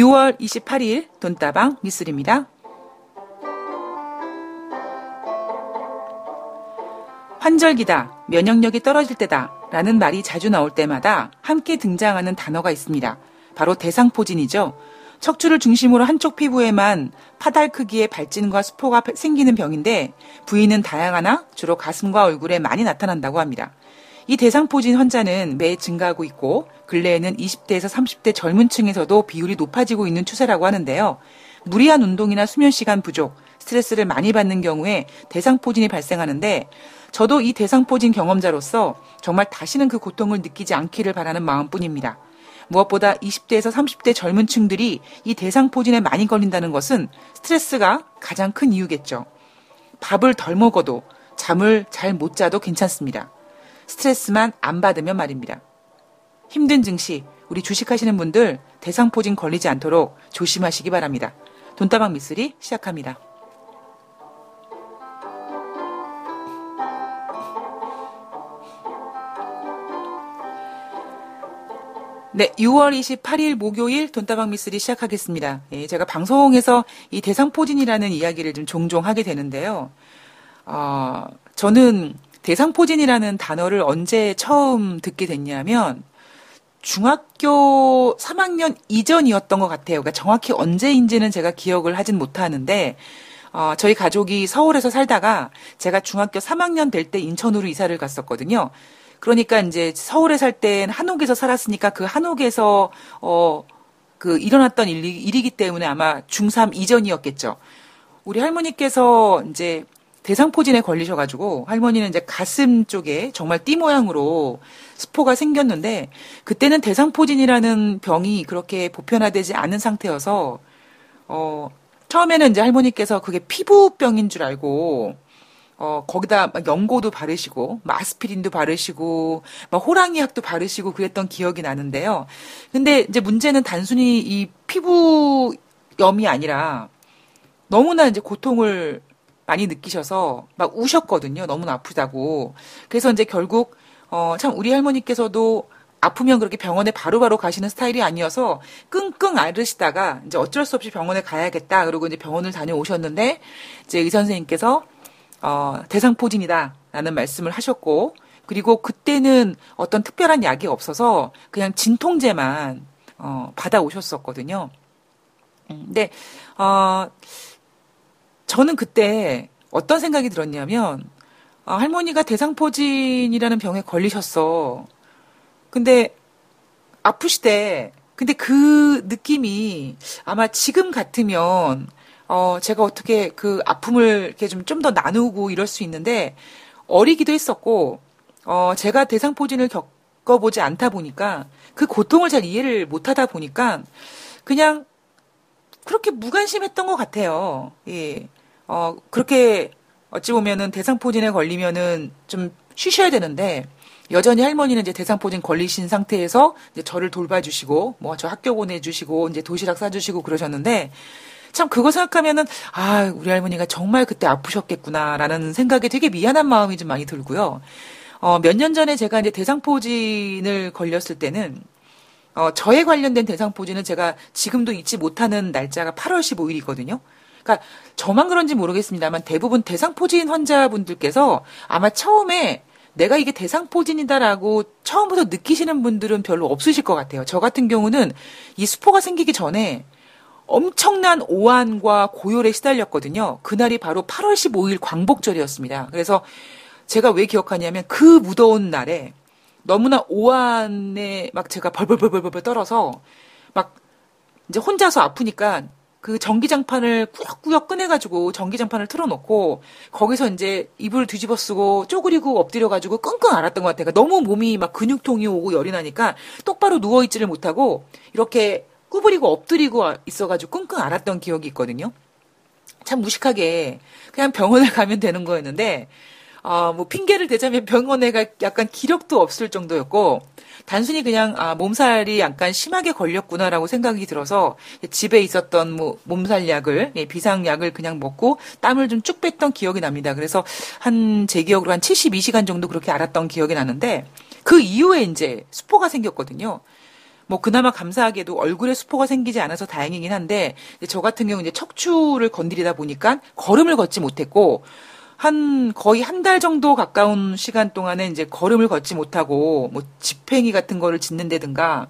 6월 28일 돈다방 미술입니다. 환절기다, 면역력이 떨어질 때다 라는 말이 자주 나올 때마다 함께 등장하는 단어가 있습니다. 바로 대상포진이죠. 척추를 중심으로 한쪽 피부에만 파달 크기의 발진과 수포가 생기는 병인데 부위는 다양하나 주로 가슴과 얼굴에 많이 나타난다고 합니다. 이 대상포진 환자는 매 증가하고 있고 근래에는 20대에서 30대 젊은 층에서도 비율이 높아지고 있는 추세라고 하는데요. 무리한 운동이나 수면 시간 부족, 스트레스를 많이 받는 경우에 대상포진이 발생하는데 저도 이 대상포진 경험자로서 정말 다시는 그 고통을 느끼지 않기를 바라는 마음뿐입니다. 무엇보다 20대에서 30대 젊은 층들이 이 대상포진에 많이 걸린다는 것은 스트레스가 가장 큰 이유겠죠. 밥을 덜 먹어도 잠을 잘 못 자도 괜찮습니다. 스트레스만 안 받으면 말입니다. 힘든 증시, 우리 주식하시는 분들 대상포진 걸리지 않도록 조심하시기 바랍니다. 돈다방 미쓰리 시작합니다. 네, 6월 28일 목요일 돈다방 미쓰리 시작하겠습니다. 예, 제가 방송에서 이 대상포진이라는 이야기를 좀 종종 하게 되는데요. 어, 저는 대상포진이라는 단어를 언제 처음 듣게 됐냐면 중학교 3학년 이전이었던 것 같아요. 그러니까 정확히 언제인지는 제가 기억을 하진 못하는데 어, 저희 가족이 서울에서 살다가 제가 중학교 3학년 될 때 인천으로 이사를 갔었거든요. 그러니까 이제 서울에 살 땐 한옥에서 살았으니까 그 한옥에서 어 그 일어났던 일이, 일이기 때문에 아마 중3 이전이었겠죠. 우리 할머니께서 이제 대상포진에 걸리셔가지고 할머니는 이제 가슴 쪽에 정말 띠 모양으로 스포가 생겼는데 그때는 대상포진이라는 병이 그렇게 보편화되지 않은 상태여서 어 처음에는 이제 할머니께서 그게 피부병인 줄 알고 어, 거기다 막 연고도 바르시고, 막 아스피린도 바르시고, 막 호랑이 약도 바르시고 그랬던 기억이 나는데요. 근데 이제 문제는 단순히 이 피부염이 아니라 너무나 이제 고통을 많이 느끼셔서 막 우셨거든요. 너무나 아프다고. 그래서 이제 결국, 어, 참 우리 할머니께서도 아프면 그렇게 병원에 바로바로 바로 가시는 스타일이 아니어서 끙끙 앓으시다가 이제 어쩔 수 없이 병원에 가야겠다. 그러고 이제 병원을 다녀오셨는데 이제 의 선생님께서 어, 대상포진이다. 라는 말씀을 하셨고, 그리고 그때는 어떤 특별한 약이 없어서 그냥 진통제만, 어, 받아오셨었거든요. 음, 근데, 어, 저는 그때 어떤 생각이 들었냐면, 어, 할머니가 대상포진이라는 병에 걸리셨어. 근데, 아프시대. 근데 그 느낌이 아마 지금 같으면 어, 제가 어떻게 그 아픔을 이렇게 좀, 좀 더 나누고 이럴 수 있는데, 어리기도 했었고, 어, 제가 대상포진을 겪어보지 않다 보니까, 그 고통을 잘 이해를 못 하다 보니까, 그냥, 그렇게 무관심했던 것 같아요. 예. 어, 그렇게, 어찌 보면은 대상포진에 걸리면은 좀 쉬셔야 되는데, 여전히 할머니는 이제 대상포진 걸리신 상태에서 이제 저를 돌봐주시고, 뭐 저 학교 보내주시고, 이제 도시락 싸주시고 그러셨는데, 참 그거 생각하면은 아 우리 할머니가 정말 그때 아프셨겠구나라는 생각에 되게 미안한 마음이 좀 많이 들고요. 어, 몇 년 전에 제가 이제 대상포진을 걸렸을 때는 어, 저에 관련된 대상포진은 제가 지금도 잊지 못하는 날짜가 8월 15일이거든요. 그러니까 저만 그런지 모르겠습니다만 대부분 대상포진 환자분들께서 아마 처음에 내가 이게 대상포진이다라고 처음부터 느끼시는 분들은 별로 없으실 것 같아요. 저 같은 경우는 이 수포가 생기기 전에 엄청난 오한과 고열에 시달렸거든요. 그날이 바로 8월 15일 광복절이었습니다. 그래서 제가 왜 기억하냐면 그 무더운 날에 너무나 오한에 막 제가 벌벌벌벌벌 떨어서 막 이제 혼자서 아프니까 그 전기장판을 꾸역꾸역 꺼내가지고 전기장판을 틀어놓고 거기서 이제 이불 뒤집어 쓰고 쪼그리고 엎드려가지고 끙끙 앓았던 것 같아요. 그러니까 너무 몸이 막 근육통이 오고 열이 나니까 똑바로 누워있지를 못하고 이렇게 구부리고 엎드리고 있어가지고 끙끙 앓았던 기억이 있거든요. 참 무식하게 그냥 병원에 가면 되는 거였는데 어, 뭐 핑계를 대자면 병원에 갈 약간 기력도 없을 정도였고 단순히 그냥 아 몸살이 약간 심하게 걸렸구나라고 생각이 들어서 집에 있었던 뭐 몸살약을 예, 비상약을 그냥 먹고 땀을 좀 쭉 뺐던 기억이 납니다. 그래서 한 제 기억으로 한 72시간 정도 그렇게 알았던 기억이 나는데 그 이후에 이제 수포가 생겼거든요. 뭐 그나마 감사하게도 얼굴에 수포가 생기지 않아서 다행이긴 한데 저 같은 경우 이제 척추를 건드리다 보니까 걸음을 걷지 못했고 한 거의 한 달 정도 가까운 시간 동안에 이제 걸음을 걷지 못하고 뭐 집행이 같은 거를 짓는다든가.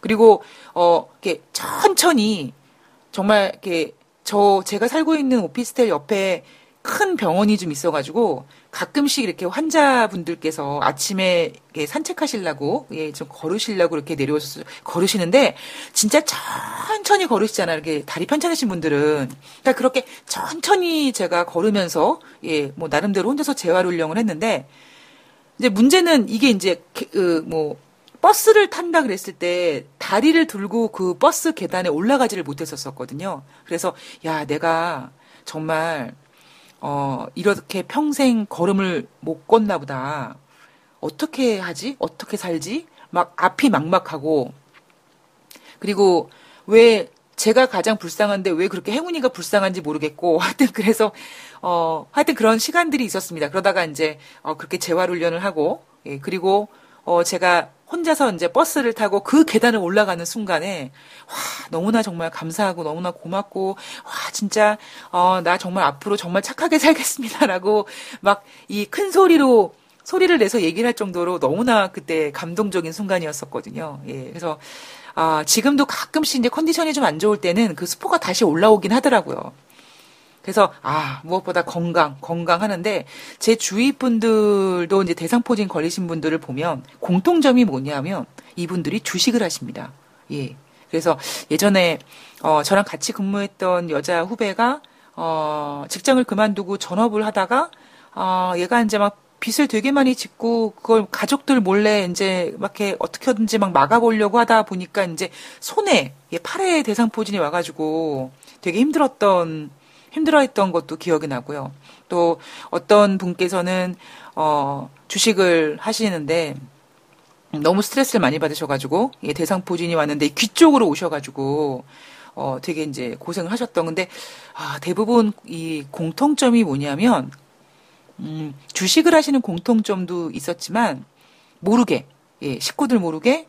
그리고 어 이렇게 천천히 정말 이렇게 저 제가 살고 있는 오피스텔 옆에 큰 병원이 좀 있어가지고 가끔씩 이렇게 환자분들께서 아침에 산책하시려고 예, 좀 걸으시려고 이렇게 내려오셔서 걸으시는데 진짜 천천히 걸으시잖아요. 이렇게 다리 편찮으신 분들은 그러니까 그렇게 천천히 제가 걸으면서 예, 뭐 나름대로 혼자서 재활 훈련을 했는데 이제 문제는 이게 이제 그뭐 버스를 탄다 그랬을 때 다리를 들고 그 버스 계단에 올라가지를 못했었었거든요. 그래서 야 내가 정말 어, 이렇게 평생 걸음을 못 걷나 보다. 어떻게 하지? 어떻게 살지? 막 앞이 막막하고. 그리고 왜 제가 가장 불쌍한데 왜 그렇게 행운이가 불쌍한지 모르겠고 하여튼 그래서 어 하여튼 그런 시간들이 있었습니다. 그러다가 이제 어 그렇게 재활 훈련을 하고 예 그리고 어 제가 혼자서 이제 버스를 타고 그 계단을 올라가는 순간에 와 너무나 정말 감사하고 너무나 고맙고 와 진짜 어 나 정말 앞으로 정말 착하게 살겠습니다라고 막 이 큰 소리로 소리를 내서 얘기를 할 정도로 너무나 그때 감동적인 순간이었었거든요. 예. 그래서 아, 지금도 가끔씩 이제 컨디션이 좀 안 좋을 때는 그 스포가 다시 올라오긴 하더라고요. 그래서 아 무엇보다 건강 건강하는데 제 주위 분들도 이제 대상포진 걸리신 분들을 보면 공통점이 뭐냐면 이분들이 주식을 하십니다. 예. 그래서 예전에 어 저랑 같이 근무했던 여자 후배가 어 직장을 그만두고 전업을 하다가 어 얘가 이제 막 빚을 되게 많이 짓고 그걸 가족들 몰래 이제 막 이렇게 어떻게든지 막 막아보려고 하다 보니까 이제 손에 예, 팔에 대상포진이 와가지고 되게 힘들었던 힘들어했던 것도 기억이 나고요. 또 어떤 분께서는 어, 주식을 하시는데 너무 스트레스를 많이 받으셔가지고 예, 대상포진이 왔는데 귀 쪽으로 오셔가지고 어, 되게 이제 고생을 하셨던 건데 아, 대부분 이 공통점이 뭐냐면 음, 주식을 하시는 공통점도 있었지만 모르게 예, 식구들 모르게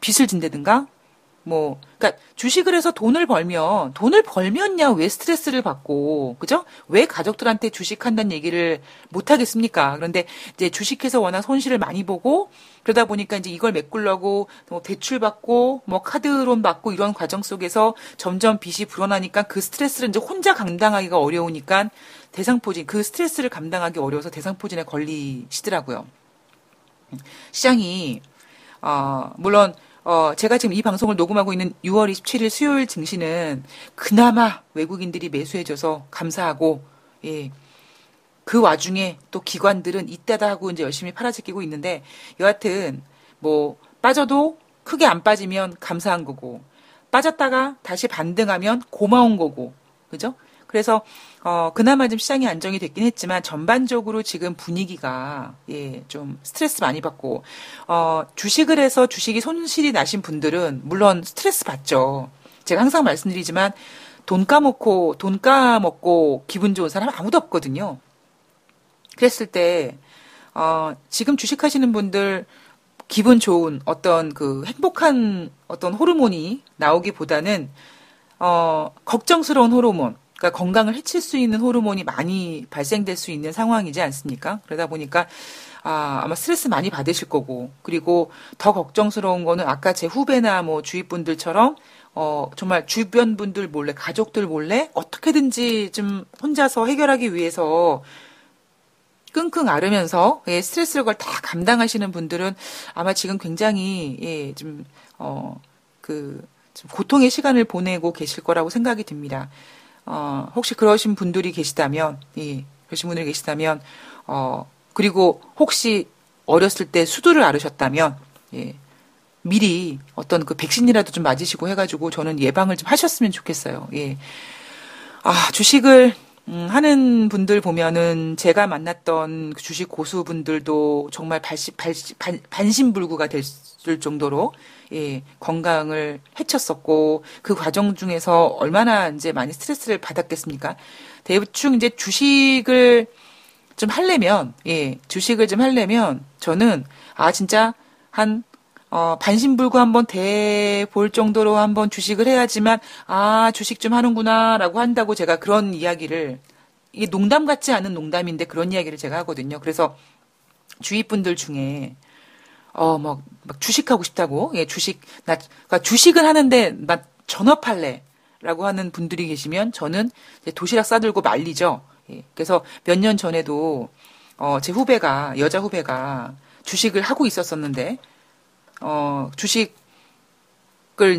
빚을 진다든가 뭐, 그러니까 주식을 해서 돈을 벌면 돈을 벌면야 왜 스트레스를 받고 그죠? 왜 가족들한테 주식한다는 얘기를 못 하겠습니까? 그런데 이제 주식해서 워낙 손실을 많이 보고 그러다 보니까 이제 이걸 메꾸려고 뭐 대출 받고 뭐 카드론 받고 이런 과정 속에서 점점 빚이 불어나니까 그 스트레스를 이제 혼자 감당하기가 어려우니까 대상포진 그 스트레스를 감당하기 어려워서 대상포진에 걸리시더라고요. 시장이 어 물론 어, 제가 지금 이 방송을 녹음하고 있는 6월 27일 수요일 증시는 그나마 외국인들이 매수해줘서 감사하고, 예. 그 와중에 또 기관들은 이때다 하고 이제 열심히 팔아제끼고 있는데, 여하튼, 뭐, 빠져도 크게 안 빠지면 감사한 거고, 빠졌다가 다시 반등하면 고마운 거고, 그죠? 그래서 어 그나마 좀 시장이 안정이 됐긴 했지만 전반적으로 지금 분위기가 예, 좀 스트레스 많이 받고 어 주식을 해서 주식이 손실이 나신 분들은 물론 스트레스 받죠. 제가 항상 말씀드리지만 돈 까먹고 돈 까먹고 기분 좋은 사람 아무도 없거든요. 그랬을 때 어, 지금 주식하시는 분들 기분 좋은 어떤 그 행복한 어떤 호르몬이 나오기보다는 어, 걱정스러운 호르몬, 그러니까 건강을 해칠 수 있는 호르몬이 많이 발생될 수 있는 상황이지 않습니까? 그러다 보니까 아, 아마 스트레스 많이 받으실 거고 그리고 더 걱정스러운 거는 아까 제 후배나 뭐 주위 분들처럼 어, 정말 주변 분들 몰래 가족들 몰래 어떻게든지 좀 혼자서 해결하기 위해서 끙끙 앓으면서 예, 스트레스를 다 감당하시는 분들은 아마 지금 굉장히 예, 좀 어, 그 고통의 시간을 보내고 계실 거라고 생각이 듭니다. 어, 혹시 그러신 분들이 계시다면, 예, 그러신 분들이 계시다면, 어, 그리고 혹시 어렸을 때 수두를 앓으셨다면, 예, 미리 어떤 그 백신이라도 좀 맞으시고 해가지고 저는 예방을 좀 하셨으면 좋겠어요. 예. 아, 주식을, 음, 하는 분들 보면은 제가 만났던 그 주식 고수분들도 정말 발시, 발시, 반, 반신불구가 됐을 정도로 예, 건강을 해쳤었고 그 과정 중에서 얼마나 이제 많이 스트레스를 받았겠습니까? 대충 이제 주식을 좀 하려면 예, 주식을 좀 하려면 저는 아 진짜 한 어, 반신불구 한번 대 볼 정도로 한번 주식을 해야지만, 아, 주식 좀 하는구나라고 한다고 제가 그런 이야기를, 이게 농담 같지 않은 농담인데 그런 이야기를 제가 하거든요. 그래서 주위 분들 중에, 어, 막, 막 주식하고 싶다고, 예, 주식, 나, 그러니까 주식을 하는데 나 전업할래. 라고 하는 분들이 계시면 저는 도시락 싸들고 말리죠. 예, 그래서 몇 년 전에도, 어, 제 후배가, 여자 후배가 주식을 하고 있었었는데, 어, 주식을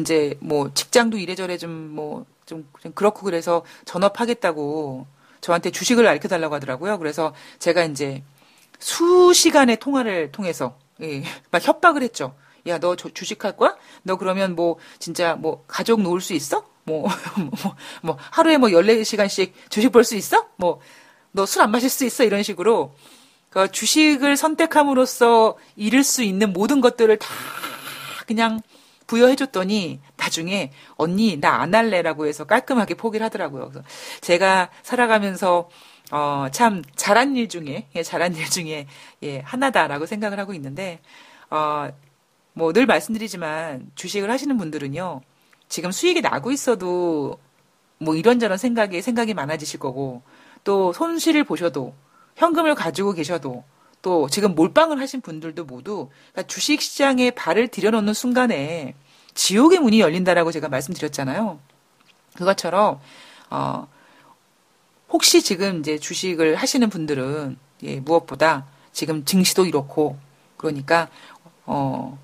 이제 뭐 직장도 이래저래 좀 뭐 좀 그렇고 그래서 전업하겠다고 저한테 주식을 알려 달라고 하더라고요. 그래서 제가 이제 수시간의 통화를 통해서 예, 막 협박을 했죠. 야, 너 주식할 거야? 너 그러면 뭐 진짜 뭐 가족 놓을 수 있어? 뭐, 뭐, 뭐 하루에 뭐 14시간씩 주식 볼 수 있어? 뭐, 너 술 안 마실 수 있어? 이런 식으로 그 주식을 선택함으로써 잃을 수 있는 모든 것들을 다 그냥 부여해줬더니 나중에 언니 나 안 할래라고 해서 깔끔하게 포기를 하더라고요. 그래서 제가 살아가면서 어, 참 잘한 일 중에 예, 잘한 일 중에 예, 하나다라고 생각을 하고 있는데 어, 뭐 늘 말씀드리지만 주식을 하시는 분들은요 지금 수익이 나고 있어도 뭐 이런저런 생각에 생각이 많아지실 거고 또 손실을 보셔도 현금을 가지고 계셔도 또 지금 몰빵을 하신 분들도 모두 그러니까 주식 시장에 발을 들여놓는 순간에 지옥의 문이 열린다라고 제가 말씀드렸잖아요. 그것처럼 어 혹시 지금 이제 주식을 하시는 분들은 예, 무엇보다 지금 증시도 이렇고 그러니까 어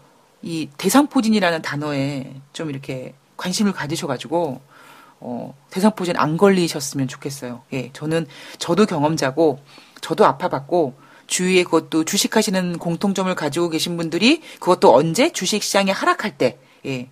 이 대상포진이라는 단어에 좀 이렇게 관심을 가지셔가지고 어 대상포진 안 걸리셨으면 좋겠어요. 예, 저는 저도 경험자고 저도 아파봤고 주위에 그것도 주식하시는 공통점을 가지고 계신 분들이 그것도 언제 주식시장이 하락할 때, 예.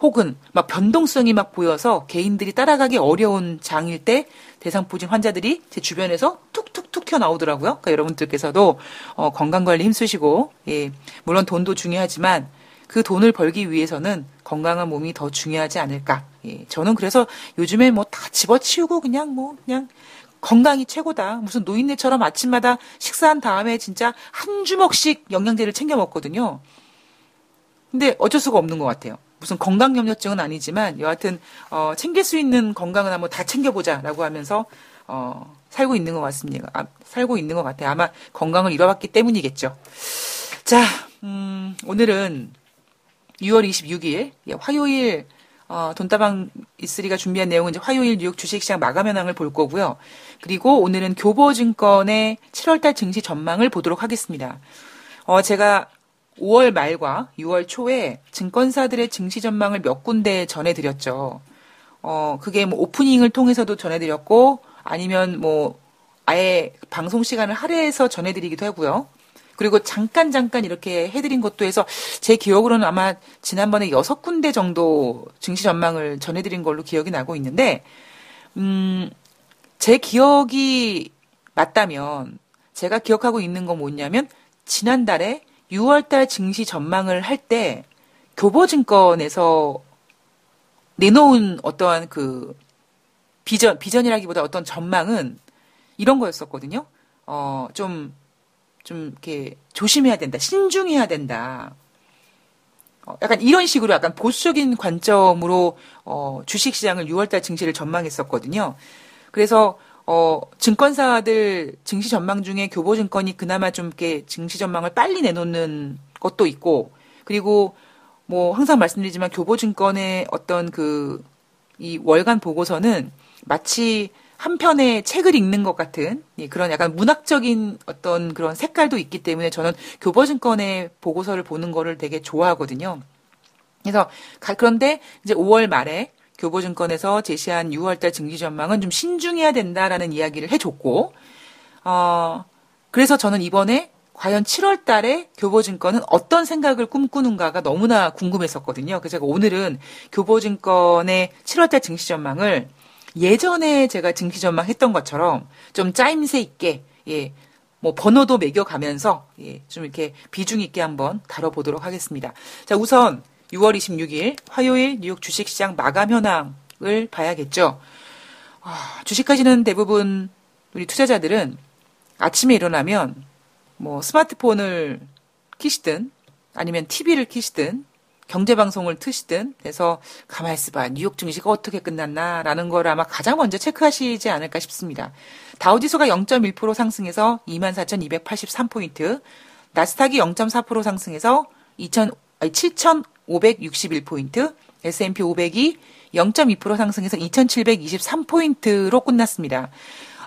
혹은 막 변동성이 막 보여서 개인들이 따라가기 어려운 장일 때 대상포진 환자들이 제 주변에서 툭툭툭 튀어나오더라고요. 그러니까 여러분들께서도 어, 건강관리 힘쓰시고, 예. 물론 돈도 중요하지만 그 돈을 벌기 위해서는 건강한 몸이 더 중요하지 않을까. 예. 저는 그래서 요즘에 뭐 다 집어치우고 그냥 뭐 그냥 건강이 최고다. 무슨 노인네처럼 아침마다 식사한 다음에 진짜 한 주먹씩 영양제를 챙겨 먹거든요. 근데 어쩔 수가 없는 것 같아요. 무슨 건강 염려증은 아니지만 여하튼 어, 챙길 수 있는 건강은 한번 다 챙겨보자라고 하면서 어, 살고 있는 것 같습니다. 아, 살고 있는 것 같아요. 아마 건강을 잃어봤기 때문이겠죠. 자, 음, 오늘은 6월 26일 화요일 어, 돈다방 이스리가 준비한 내용은 이제 화요일 뉴욕 주식시장 마감 현황을 볼 거고요. 그리고 오늘은 교보증권의 7월달 증시 전망을 보도록 하겠습니다. 어, 제가 5월 말과 6월 초에 증권사들의 증시 전망을 몇 군데 전해드렸죠. 어, 그게 뭐 오프닝을 통해서도 전해드렸고, 아니면 뭐, 아예 방송 시간을 할애해서 전해드리기도 하고요. 그리고 잠깐 잠깐 이렇게 해드린 것도 해서 제 기억으로는 아마 지난번에 여섯 군데 정도 증시 전망을 전해드린 걸로 기억이 나고 있는데, 음, 제 기억이 맞다면 제가 기억하고 있는 건 뭐냐면 지난달에 6월달 증시 전망을 할 때 교보증권에서 내놓은 어떠한 그 비전, 비전이라기보다 어떤 전망은 이런 거였었거든요. 어, 좀 좀 이렇게 조심해야 된다. 신중해야 된다. 어, 약간 이런 식으로 약간 보수적인 관점으로 어, 주식시장을 6월달 증시를 전망했었거든요. 그래서 어, 증권사들 증시 전망 중에 교보증권이 그나마 좀 이렇게 증시 전망을 빨리 내놓는 것도 있고, 그리고 뭐 항상 말씀드리지만 교보증권의 어떤 그 이 월간 보고서는 마치 한 편의 책을 읽는 것 같은 예, 그런 약간 문학적인 어떤 그런 색깔도 있기 때문에 저는 교보증권의 보고서를 보는 거를 되게 좋아하거든요. 그래서 그런데 이제 5월 말에 교보증권에서 제시한 6월달 증시 전망은 좀 신중해야 된다라는 이야기를 해줬고, 어, 그래서 저는 이번에 과연 7월 달에 교보증권은 어떤 생각을 꿈꾸는가가 너무나 궁금했었거든요. 그래서 제가 오늘은 교보증권의 7월 달 증시 전망을 예전에 제가 증시 전망 했던 것처럼 좀 짜임새 있게 예, 뭐 번호도 매겨가면서 예, 좀 이렇게 비중 있게 한번 다뤄보도록 하겠습니다. 자, 우선 6월 26일 화요일 뉴욕 주식시장 마감 현황을 봐야겠죠. 아, 주식하시는 대부분 우리 투자자들은 아침에 일어나면 뭐 스마트폰을 키시든 아니면 TV를 키시든 경제 방송을 트시든 해서 가만히 있어봐. 뉴욕 증시가 어떻게 끝났나라는 걸 아마 가장 먼저 체크하시지 않을까 싶습니다. 다우지수가 0.1% 상승해서 24,283포인트, 나스닥이 0.4% 상승해서 2 7,561포인트, S&P 500이 0.2% 상승해서 2,723포인트로 끝났습니다.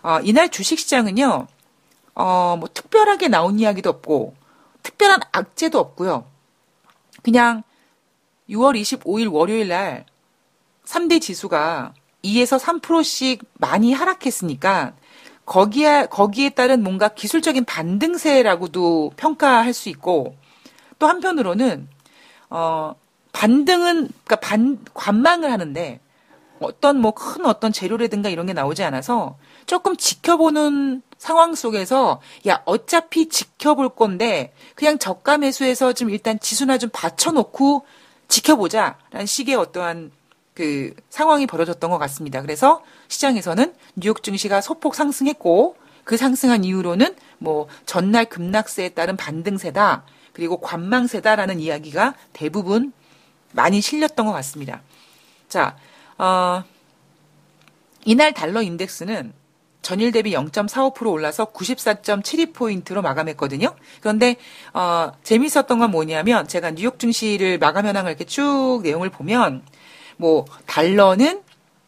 어, 이날 주식시장은요, 어, 뭐 특별하게 나온 이야기도 없고, 특별한 악재도 없고요. 그냥 6월 25일 월요일 날 3대 지수가 2에서 3%씩 많이 하락했으니까 거기에 거기에 따른 뭔가 기술적인 반등세라고도 평가할 수 있고 또 한편으로는 어 반등은 그러니까 반 관망을 하는데 어떤 뭐 큰 어떤 재료라든가 이런 게 나오지 않아서 조금 지켜보는 상황 속에서 야 어차피 지켜볼 건데 그냥 저가 매수해서 좀 일단 지수나 좀 받쳐놓고 지켜보자라는 식의 어떠한 그 상황이 벌어졌던 것 같습니다. 그래서 시장에서는 뉴욕 증시가 소폭 상승했고 그 상승한 이후로는 뭐 전날 급락세에 따른 반등세다 그리고 관망세다라는 이야기가 대부분 많이 실렸던 것 같습니다. 자, 어, 이날 달러 인덱스는 전일 대비 0.45% 올라서 94.72포인트로 마감했거든요. 그런데 어, 재미있었던 건 뭐냐면 제가 뉴욕 증시를 마감 현황을 이렇게 쭉 내용을 보면 뭐 달러는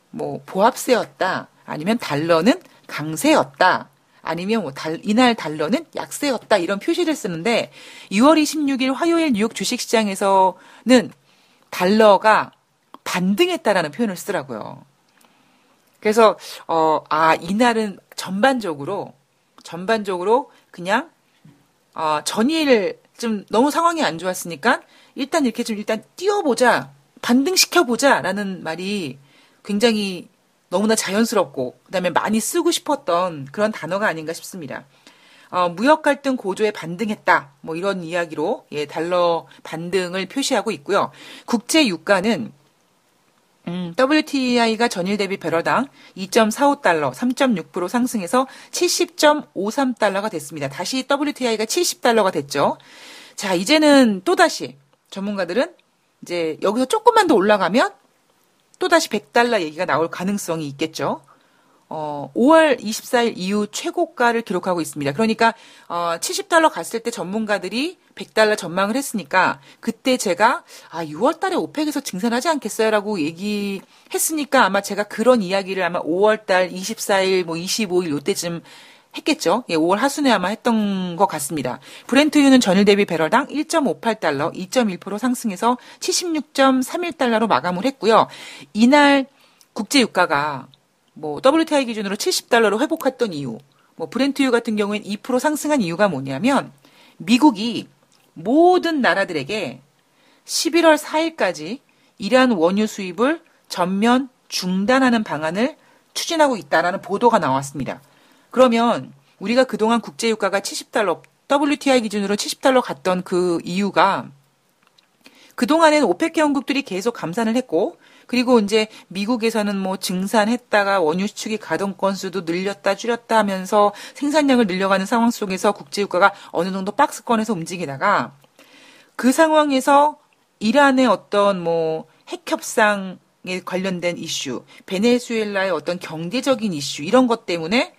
뭐 보합세였다. 아니면 달러는 강세였다. 아니면 뭐 달, 이날 달러는 약세였다. 이런 표시를 쓰는데 6월 26일 화요일 뉴욕 주식시장에서는 달러가 반등했다라는 표현을 쓰더라고요. 그래서 어, 아 이날은 전반적으로 전반적으로 그냥 어, 전일 좀 너무 상황이 안 좋았으니까 일단 이렇게 좀 일단 뛰어보자 반등시켜 보자라는 말이 굉장히 너무나 자연스럽고 그다음에 많이 쓰고 싶었던 그런 단어가 아닌가 싶습니다. 어, 무역 갈등 고조에 반등했다. 뭐 이런 이야기로 예, 달러 반등을 표시하고 있고요. 국제 유가는 음, WTI가 전일 대비 배럴당 2.45달러, 3.6% 상승해서 70.53달러가 됐습니다. 다시 WTI가 70달러가 됐죠. 자, 이제는 또다시 전문가들은 이제 여기서 조금만 더 올라가면 또다시 100달러 얘기가 나올 가능성이 있겠죠. 어, 5월 24일 이후 최고가를 기록하고 있습니다. 그러니까 어, 70달러 갔을 때 전문가들이 100달러 전망을 했으니까 그때 제가 아 6월 달에 오펙에서 증산하지 않겠어요라고 얘기했으니까 아마 제가 그런 이야기를 아마 5월 달 24일 뭐 25일 요때쯤 했겠죠. 예, 5월 하순에 아마 했던 것 같습니다. 브렌트유는 전일 대비 배럴당 1.58달러, 2.1% 상승해서 76.31달러로 마감을 했고요. 이날 국제 유가가 뭐 WTI 기준으로 70달러로 회복했던 이유, 뭐 브렌트유 같은 경우엔 2% 상승한 이유가 뭐냐면 미국이 모든 나라들에게 11월 4일까지 이러한 원유 수입을 전면 중단하는 방안을 추진하고 있다라는 보도가 나왔습니다. 그러면 우리가 그동안 국제 유가가 70달러, WTI 기준으로 70달러 갔던 그 이유가 그동안에는 오페크 연국들이 계속 감산을 했고 그리고 이제 미국에서는 뭐 증산했다가 원유 수축이 가동 건수도 늘렸다 줄였다 하면서 생산량을 늘려가는 상황 속에서 국제유가가 어느 정도 박스권에서 움직이다가 그 상황에서 이란의 어떤 뭐 핵협상에 관련된 이슈, 베네수엘라의 어떤 경제적인 이슈 이런 것 때문에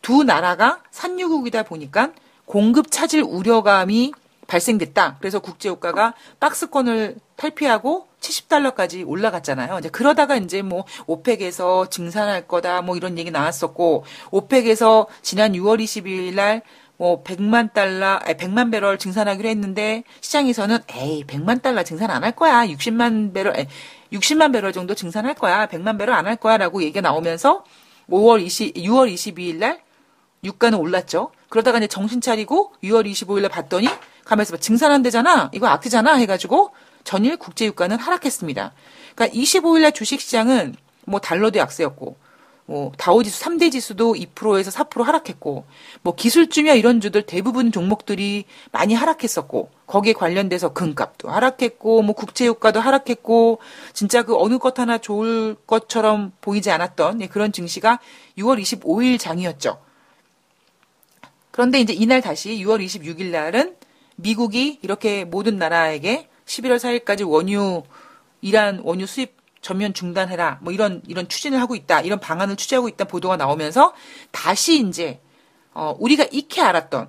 두 나라가 산유국이다 보니까 공급 차질 우려감이 발생됐다. 그래서 국제 유가가 박스권을 탈피하고 70달러까지 올라갔잖아요. 이제 그러다가 이제 뭐 오펙에서 증산할 거다 뭐 이런 얘기 나왔었고 오펙에서 지난 6월 22일 날 뭐 100만 달러, 아니 100만 배럴 증산하기로 했는데 시장에서는 에이 100만 달러 증산 안 할 거야. 60만 배럴, 에이, 60만 배럴 정도 증산할 거야. 100만 배럴 안 할 거야라고 얘기가 나오면서 5월 20, 6월 22일 날 유가는 올랐죠. 그러다가 이제 정신 차리고 6월 25일 날 봤더니 가면서 증산한대잖아. 이거 악재잖아 해가지고 전일 국제 유가는 하락했습니다. 그러니까 25일 날 주식 시장은 뭐 달러도 약세였고 뭐 다우지수 3대 지수도 2%에서 4% 하락했고 뭐 기술주며 이런 주들 대부분 종목들이 많이 하락했었고 거기에 관련돼서 금값도 하락했고 뭐 국제유가도 하락했고 진짜 그 어느 것 하나 좋을 것처럼 보이지 않았던 예, 그런 증시가 6월 25일 장이었죠. 그런데 이제 이날 다시 6월 26일 날은 미국이 이렇게 모든 나라에게 11월 4일까지 원유 이란 원유 수입 전면 중단해라. 뭐 이런 이런 추진을 하고 있다. 이런 방안을 취재하고 있다 보도가 나오면서 다시 이제 어 우리가 익히 알았던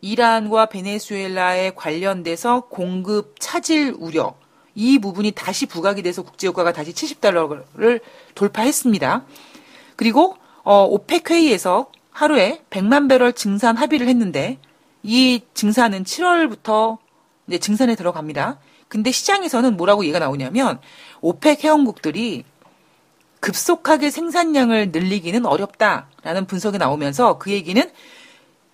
이란과 베네수엘라에 관련돼서 공급 차질 우려 이 부분이 다시 부각이 돼서 국제유가가 다시 70달러를 돌파했습니다. 그리고 어 오펙 회의에서 하루에 100만 배럴 증산 합의를 했는데 이 증산은 7월부터 이제 증산에 들어갑니다. 근데 시장에서는 뭐라고 얘기가 나오냐면 오펙 회원국들이 급속하게 생산량을 늘리기는 어렵다라는 분석이 나오면서 그 얘기는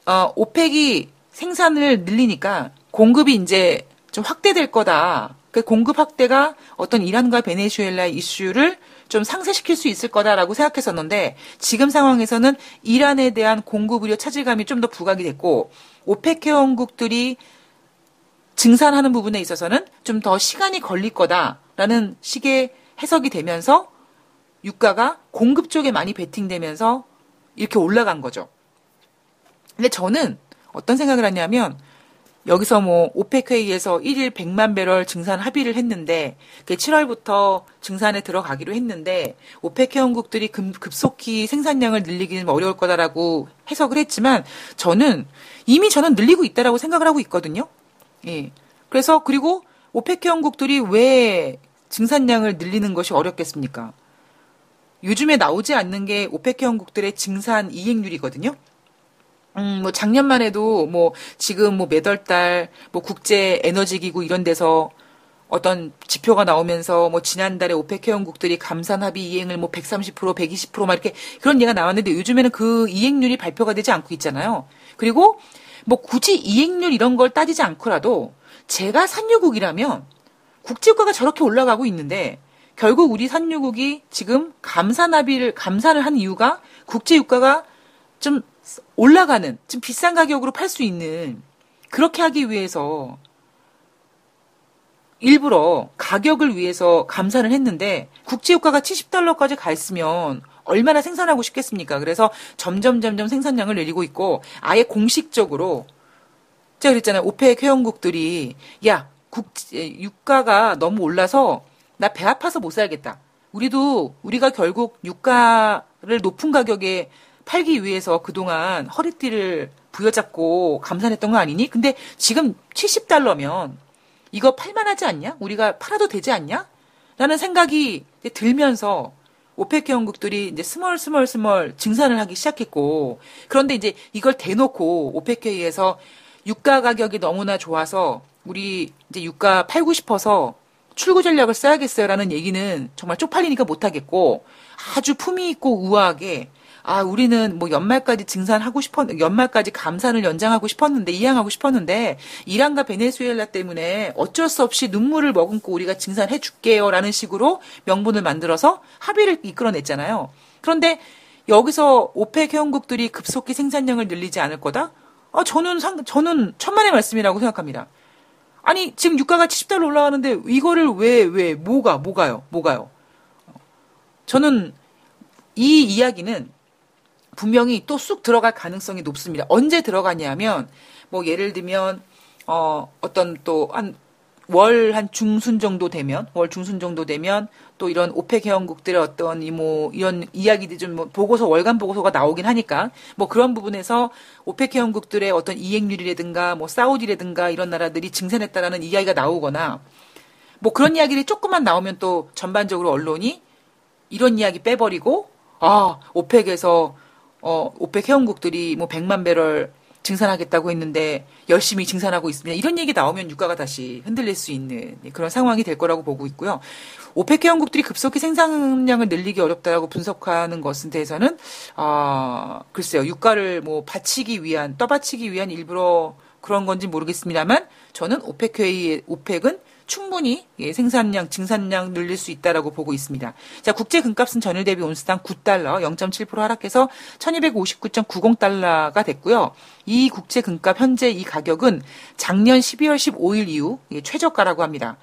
어, 오펙이 생산을 늘리니까 공급이 이제 좀 확대될 거다. 그 공급 확대가 어떤 이란과 베네수엘라 이슈를 좀 상쇄시킬 수 있을 거다라고 생각했었는데 지금 상황에서는 이란에 대한 공급 우려 차질감이 좀 더 부각이 됐고 오펙 회원국들이 증산하는 부분에 있어서는 좀 더 시간이 걸릴 거다라는 식의 해석이 되면서 유가가 공급 쪽에 많이 베팅되면서 이렇게 올라간 거죠. 근데 저는 어떤 생각을 하냐면 여기서 뭐 오펙 회의에서 1일 100만 배럴 증산 합의를 했는데 그 7월부터 증산에 들어가기로 했는데 오펙 회원국들이 급속히 생산량을 늘리기는 어려울 거다라고 해석을 했지만 저는 이미 저는 늘리고 있다라고 생각을 하고 있거든요. 예. 그래서 그리고 오펙 회원국들이 왜 증산량을 늘리는 것이 어렵겠습니까? 요즘에 나오지 않는 게 오펙 회원국들의 증산 이행률이거든요. 음, 뭐 작년만 해도 뭐 지금 뭐 매달 달 뭐 국제 에너지 기구 이런 데서 어떤 지표가 나오면서 뭐 지난달에 오펙 회원국들이 감산 합의 이행을 뭐 130%, 120%막 이렇게 그런 얘기가 나왔는데 요즘에는 그 이행률이 발표가 되지 않고 있잖아요. 그리고 뭐 굳이 이행률 이런 걸 따지지 않고라도 제가 산유국이라면 국제유가가 저렇게 올라가고 있는데 결국 우리 산유국이 지금 감산 합의를 감산을 한 이유가 국제유가가 좀 올라가는 좀 비싼 가격으로 팔 수 있는 그렇게 하기 위해서 일부러 가격을 위해서 감산을 했는데 국제유가가 70달러까지 가 있으면 얼마나 생산하고 싶겠습니까? 그래서 점점 점점 생산량을 내리고 있고 아예 공식적으로 제가 그랬잖아요. 오펙 회원국들이 야 국, 유가가 너무 올라서 나 배 아파서 못 살겠다. 우리도 우리가 결국 유가를 높은 가격에 팔기 위해서 그동안 허리띠를 부여잡고 감산했던 거 아니니? 근데 지금 70달러면 이거 팔만 하지 않냐? 우리가 팔아도 되지 않냐? 라는 생각이 들면서 오페크 회원국들이 이제 스멀 스멀 스멀 증산을 하기 시작했고 그런데 이제 이걸 대놓고 오페크회의에서 유가 가격이 너무나 좋아서 우리 이제 유가 팔고 싶어서 출구 전략을 써야겠어요라는 얘기는 정말 쪽팔리니까 못하겠고 아주 품위 있고 우아하게 아 우리는 뭐 연말까지 증산하고 싶었 연말까지 감산을 연장하고 싶었는데 이양하고 싶었는데 이란과 베네수엘라 때문에 어쩔 수 없이 눈물을 머금고 우리가 증산해 줄게요라는 식으로 명분을 만들어서 합의를 이끌어냈잖아요. 그런데 여기서 오펙 회원국들이 급속히 생산량을 늘리지 않을 거다? 아, 저는 상, 저는 천만의 말씀이라고 생각합니다. 아니, 지금 유가가 70달러 올라가는데 이거를 왜, 왜, 뭐가, 뭐가요? 뭐가요? 저는 이 이야기는 분명히 또 쑥 들어갈 가능성이 높습니다. 언제 들어가냐면, 뭐 예를 들면, 어, 어떤 또 한월한 중순 정도 되면, 월 중순 정도 되면 또 이런 오펙 회원국들의 어떤 이 뭐 이런 이야기들이 좀 뭐 보고서 월간 보고서가 나오긴 하니까 뭐 그런 부분에서 오펙 회원국들의 어떤 이행률이라든가 뭐 사우디라든가 이런 나라들이 증산했다라는 이야기가 나오거나 뭐 그런 이야기들이 조금만 나오면 또 전반적으로 언론이 이런 이야기 빼버리고 아 오펙에서 어 오펙 회원국들이 뭐 100만 배럴 증산하겠다고 했는데 열심히 증산하고 있습니다. 이런 얘기 나오면 유가가 다시 흔들릴 수 있는 그런 상황이 될 거라고 보고 있고요. 오펙 회원국들이 급속히 생산량을 늘리기 어렵다고 분석하는 것에 대해서는 아 글쎄요 유가를 뭐 받치기 위한 떠받치기 위한 일부러 그런 건지 모르겠습니다만 저는 오펙 회의 오펙은 충분히 예, 생산량, 증산량 늘릴 수 있다라고 보고 있습니다. 자, 국제 금값은 전일 대비 온스당 9달러, 0.7% 하락해서 1259.90달러가 됐고요. 이 국제 금값 현재 이 가격은 작년 12월 15일 이후 예, 최저가라고 합니다.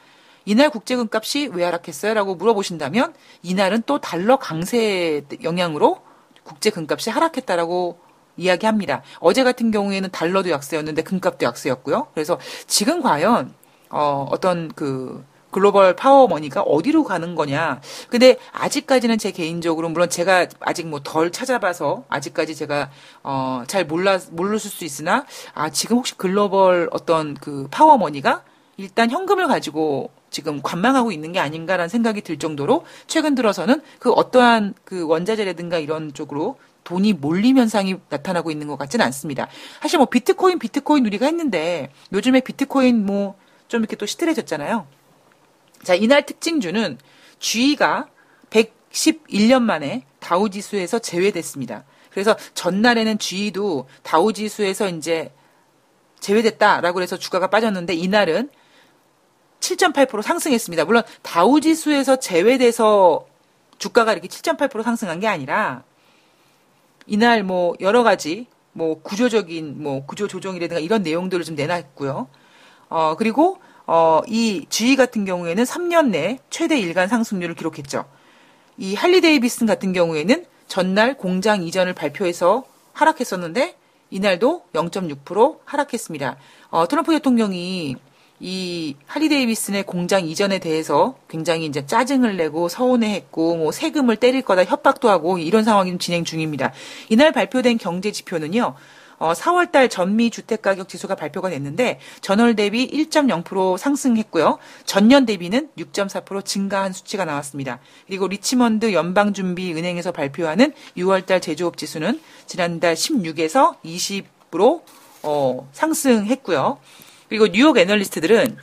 이날 국제 금값이 왜 하락했어요? 라고 물어보신다면 이날은 또 달러 강세 영향으로 국제 금값이 하락했다라고 이야기합니다. 어제 같은 경우에는 달러도 약세였는데 금값도 약세였고요. 그래서 지금 과연 어, 어떤 그 글로벌 power money가 어디로 가는 거냐. 근데 아직까지는 제 개인적으로 물론 제가 아직 뭐 덜 찾아봐서 아직까지 제가 어 잘 몰라 모르실 수 있으나 아 지금 혹시 글로벌 어떤 그 power money가 일단 현금을 가지고 지금 관망하고 있는 게 아닌가라는 생각이 들 정도로 최근 들어서는 그 어떠한 그 원자재라든가 이런 쪽으로 돈이 몰림 현상이 나타나고 있는 것 같지는 않습니다. 사실 뭐 비트코인 비트코인 우리가 했는데 요즘에 비트코인 뭐 좀 이렇게 또 시들해졌잖아요. 자, 이날 특징주는 GE가 111년 만에 다우 지수에서 제외됐습니다. 그래서 전날에는 G도 다우 지수에서 이제 제외됐다라고 해서 주가가 빠졌는데 이날은 7.8% 상승했습니다. 물론 다우 지수에서 제외돼서 주가가 이렇게 7.8% 상승한 게 아니라 이날 뭐 여러 가지 뭐 구조적인 뭐 구조 조정이라든가 이런 내용들을 좀 내놨고요. 어 그리고 어, 이 G 같은 경우에는 3년 내 최대 일간 상승률을 기록했죠. 이 할리 데이비슨 같은 경우에는 전날 공장 이전을 발표해서 하락했었는데 이날도 0.6% 하락했습니다. 어, 트럼프 대통령이 이 할리 데이비슨의 공장 이전에 대해서 굉장히 이제 짜증을 내고 서운해했고 뭐 세금을 때릴 거다 협박도 하고 이런 상황이 진행 중입니다. 이날 발표된 경제 지표는요. 어, 4월달 전미 주택가격 지수가 발표가 됐는데 전월 대비 1.0% 상승했고요. 전년 대비는 6.4% 증가한 수치가 나왔습니다. 그리고 리치먼드 연방준비은행에서 발표하는 6월달 제조업 지수는 지난달 16에서 20으로 어, 상승했고요. 그리고 뉴욕 애널리스트들은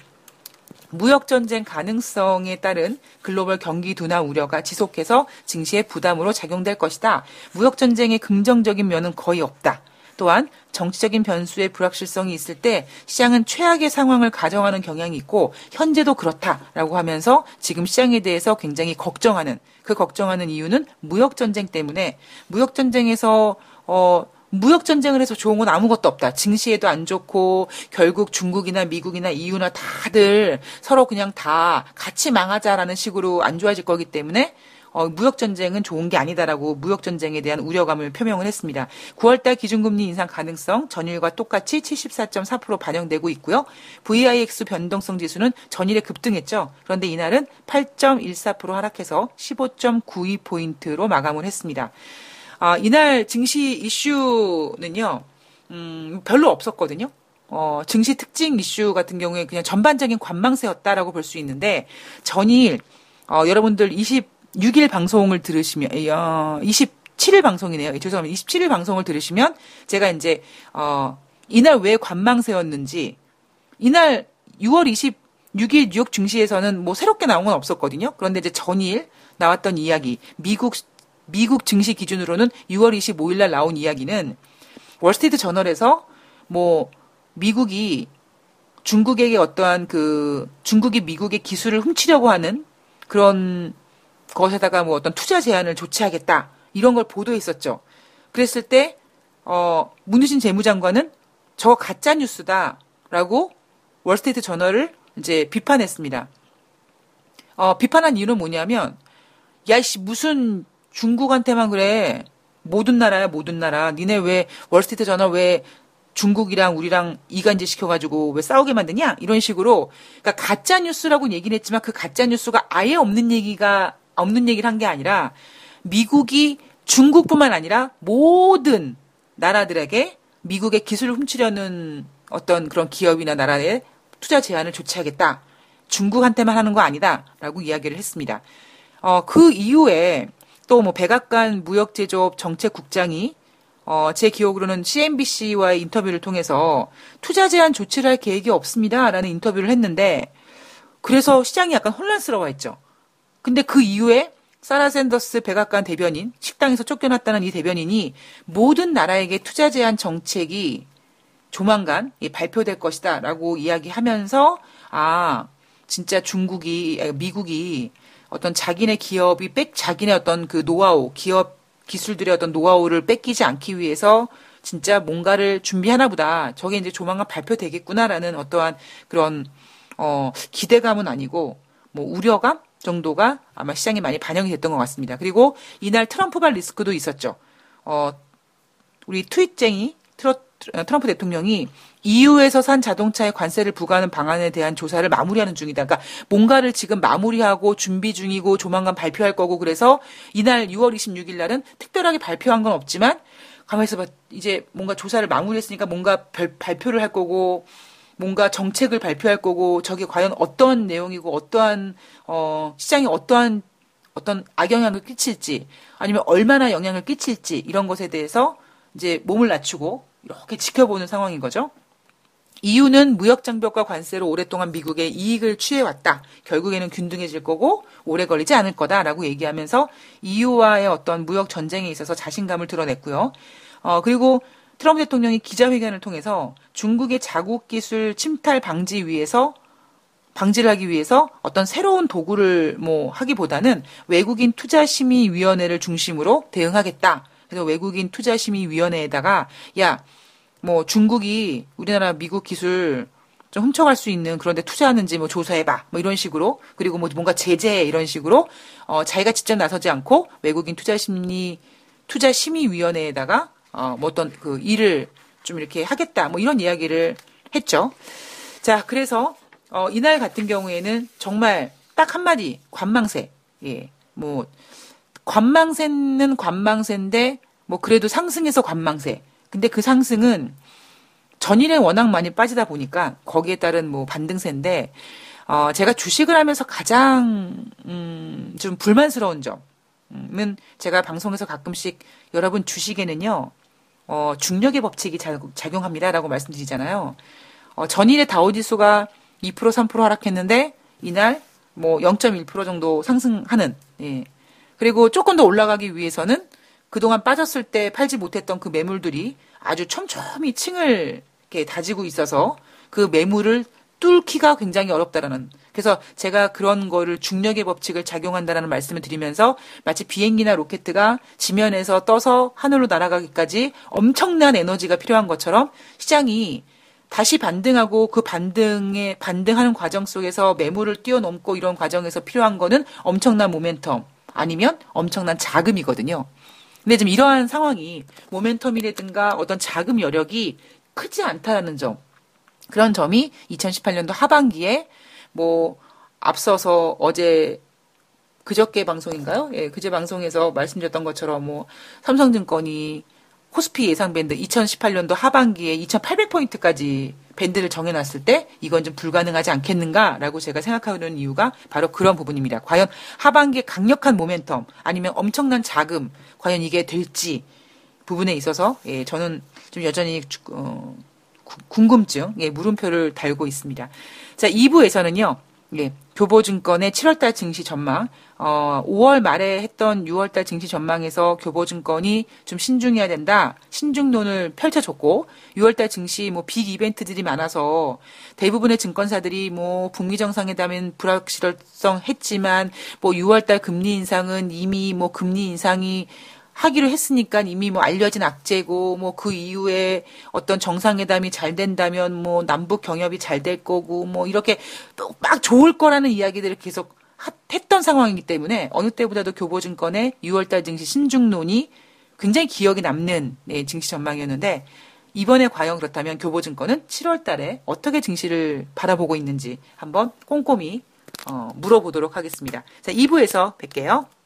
무역 전쟁 가능성에 따른 글로벌 경기 둔화 우려가 지속해서 증시의 부담으로 작용될 것이다. 무역 전쟁의 긍정적인 면은 거의 없다. 또한 정치적인 변수의 불확실성이 있을 때 시장은 최악의 상황을 가정하는 경향이 있고 현재도 그렇다라고 하면서 지금 시장에 대해서 굉장히 걱정하는 그 걱정하는 이유는 무역 전쟁 때문에 무역 전쟁에서 어 무역 전쟁을 해서 좋은 건 아무것도 없다. 증시에도 안 좋고 결국 중국이나 미국이나 EU나 다들 서로 그냥 다 같이 망하자라는 식으로 안 좋아질 거기 때문에 어, 무역 전쟁은 좋은 게 아니다라고 무역 전쟁에 대한 우려감을 표명을 했습니다. 9월달 기준금리 인상 가능성 전일과 똑같이 74.4% 반영되고 있고요. VIX 변동성 지수는 전일에 급등했죠. 그런데 이날은 8.14% 하락해서 15.92 포인트로 마감을 했습니다. 아, 이날 증시 이슈는요. 음, 별로 없었거든요. 어, 증시 특징 이슈 같은 경우에 그냥 전반적인 관망세였다라고 볼 수 있는데 전일 어, 여러분들 20 6일 방송을 들으시면, 어, 27일 방송이네요. 예, 죄송합니다. 27일 방송을 들으시면 제가 이제, 어, 이날 왜 관망세였는지, 이날 6월 26일 뉴욕 증시에서는 뭐 새롭게 나온 건 없었거든요. 그런데 이제 전일 나왔던 이야기, 미국, 미국 증시 기준으로는 6월 25일 날 나온 이야기는 월스트리트 저널에서 뭐 미국이 중국에게 어떠한 그 중국이 미국의 기술을 훔치려고 하는 그런 그것에다가 뭐 어떤 투자 제한을 조치하겠다. 이런 걸 보도했었죠. 그랬을 때, 어, 문유신 재무장관은 저 가짜 뉴스다. 라고 월스트리트 저널을 이제 비판했습니다. 어, 비판한 이유는 뭐냐면, 야, 씨, 무슨 중국한테만 그래. 모든 나라야, 모든 나라. 니네 왜, 월스트리트 저널 왜 중국이랑 우리랑 이간질 시켜가지고 왜 싸우게 만드냐? 이런 식으로. 그러니까 가짜 뉴스라고 얘기를 했지만 그 가짜 뉴스가 아예 없는 얘기가 없는 얘기를 한 게 아니라 미국이 중국뿐만 아니라 모든 나라들에게 미국의 기술을 훔치려는 어떤 그런 기업이나 나라의 투자 제한을 조치하겠다. 중국한테만 하는 거 아니다. 라고 이야기를 했습니다. 어, 그 이후에 또 뭐 백악관 무역제조업 정책국장이 어, 제 기억으로는 CNBC와의 인터뷰를 통해서 투자 제한 조치를 할 계획이 없습니다. 라는 인터뷰를 했는데 그래서 시장이 약간 혼란스러워 했죠. 근데 그 이후에 사라 샌더스 백악관 대변인, 식당에서 쫓겨났다는 이 대변인이 모든 나라에게 투자 제한 정책이 조만간 발표될 것이다 라고 이야기하면서 아, 진짜 중국이, 미국이 어떤 자기네 기업이 뺏, 자기네 어떤 그 노하우, 기업 기술들의 어떤 노하우를 뺏기지 않기 위해서 진짜 뭔가를 준비하나 보다. 저게 이제 조만간 발표되겠구나라는 어떠한 그런, 어, 기대감은 아니고, 뭐 우려감? 정도가 아마 시장에 많이 반영이 됐던 것 같습니다. 그리고 이날 트럼프발 리스크도 있었죠. 어, 우리 트윗쟁이 트러, 트럼프 대통령이 EU에서 산 자동차에 관세를 부과하는 방안에 대한 조사를 마무리하는 중이다. 그러니까 뭔가를 지금 마무리하고 준비 중이고 조만간 발표할 거고 그래서 이날 6월 26일 날은 특별하게 발표한 건 없지만 가만있어 봐. 이제 뭔가 조사를 마무리했으니까 뭔가 별, 발표를 할 거고 뭔가 정책을 발표할 거고 저게 과연 어떠한 내용이고 어떠한 어 시장에 어떠한 어떤 악영향을 끼칠지 아니면 얼마나 영향을 끼칠지 이런 것에 대해서 이제 몸을 낮추고 이렇게 지켜보는 상황인 거죠. 이유는 무역 장벽과 관세로 오랫동안 미국의 이익을 취해왔다. 결국에는 균등해질 거고 오래 걸리지 않을 거다라고 얘기하면서 이유와의 어떤 무역 전쟁에 있어서 자신감을 드러냈고요. 어, 그리고 트럼프 대통령이 기자회견을 통해서 중국의 자국 기술 침탈 방지 위해서 방지를 하기 위해서 어떤 새로운 도구를 뭐 하기보다는 외국인 투자심의위원회를 중심으로 대응하겠다. 그래서 외국인 투자심의위원회에다가 야, 뭐 중국이 우리나라 미국 기술 좀 훔쳐갈 수 있는 그런데 투자하는지 뭐 조사해봐 뭐 이런 식으로 그리고 뭐 뭔가 제재 이런 식으로 어 자기가 직접 나서지 않고 외국인 투자심리 투자심의위원회에다가 어 뭐 어떤 그 일을 좀 이렇게 하겠다 뭐 이런 이야기를 했죠. 자 그래서 어, 이날 같은 경우에는 정말 딱 한마디, 관망세. 예, 뭐, 관망세는 관망세인데, 뭐, 그래도 상승해서 관망세. 근데 그 상승은 전일에 워낙 많이 빠지다 보니까 거기에 따른 뭐 반등세인데, 어, 제가 주식을 하면서 가장, 음, 좀 불만스러운 점은 제가 방송에서 가끔씩 여러분 주식에는요, 어, 중력의 법칙이 작용합니다라고 말씀드리잖아요. 어, 전일에 다우지수가 2% 3% 하락했는데 이날 뭐 0.1% 정도 상승하는 예. 그리고 조금 더 올라가기 위해서는 그동안 빠졌을 때 팔지 못했던 그 매물들이 아주 촘촘히 층을 이렇게 다지고 있어서 그 매물을 뚫기가 굉장히 어렵다라는 그래서 제가 그런 거를 중력의 법칙을 작용한다라는 말씀을 드리면서 마치 비행기나 로켓가 지면에서 떠서 하늘로 날아가기까지 엄청난 에너지가 필요한 것처럼 시장이 다시 반등하고 그 반등에 반등하는 과정 속에서 매물을 뛰어넘고 이런 과정에서 필요한 거는 엄청난 모멘텀 아니면 엄청난 자금이거든요. 근데 지금 이러한 상황이 모멘텀이라든가 어떤 자금 여력이 크지 않다는 점. 그런 점이 2018년도 하반기에 뭐 앞서서 어제 그저께 방송인가요? 예, 그제 방송에서 말씀드렸던 것처럼 뭐 삼성증권이 코스피 예상 밴드 2018년도 하반기에 2800포인트까지 밴드를 정해놨을 때 이건 좀 불가능하지 않겠는가라고 제가 생각하는 이유가 바로 그런 부분입니다. 과연 하반기에 강력한 모멘텀 아니면 엄청난 자금 과연 이게 될지 부분에 있어서 예, 저는 좀 여전히 어, 궁금증, 예, 물음표를 달고 있습니다. 자, 2부에서는요, 예, 교보증권의 7월달 증시 전망, 어, 5월 말에 했던 6월달 증시 전망에서 교보증권이 좀 신중해야 된다. 신중론을 펼쳐줬고, 6월달 증시 뭐 빅 이벤트들이 많아서 대부분의 증권사들이 뭐 북미 정상회담은 불확실성 했지만 뭐 6월달 금리 인상은 이미 뭐 금리 인상이 하기로 했으니까 이미 뭐 알려진 악재고 뭐 그 이후에 어떤 정상회담이 잘 된다면 뭐 남북 경협이 잘 될 거고 뭐 이렇게 막 좋을 거라는 이야기들을 계속 했던 상황이기 때문에 어느 때보다도 교보증권의 6월달 증시 신중론이 굉장히 기억에 남는 네, 증시 전망이었는데 이번에 과연 그렇다면 교보증권은 7월 달에 어떻게 증시를 바라보고 있는지 한번 꼼꼼히 어, 물어보도록 하겠습니다. 자, 2부에서 뵐게요.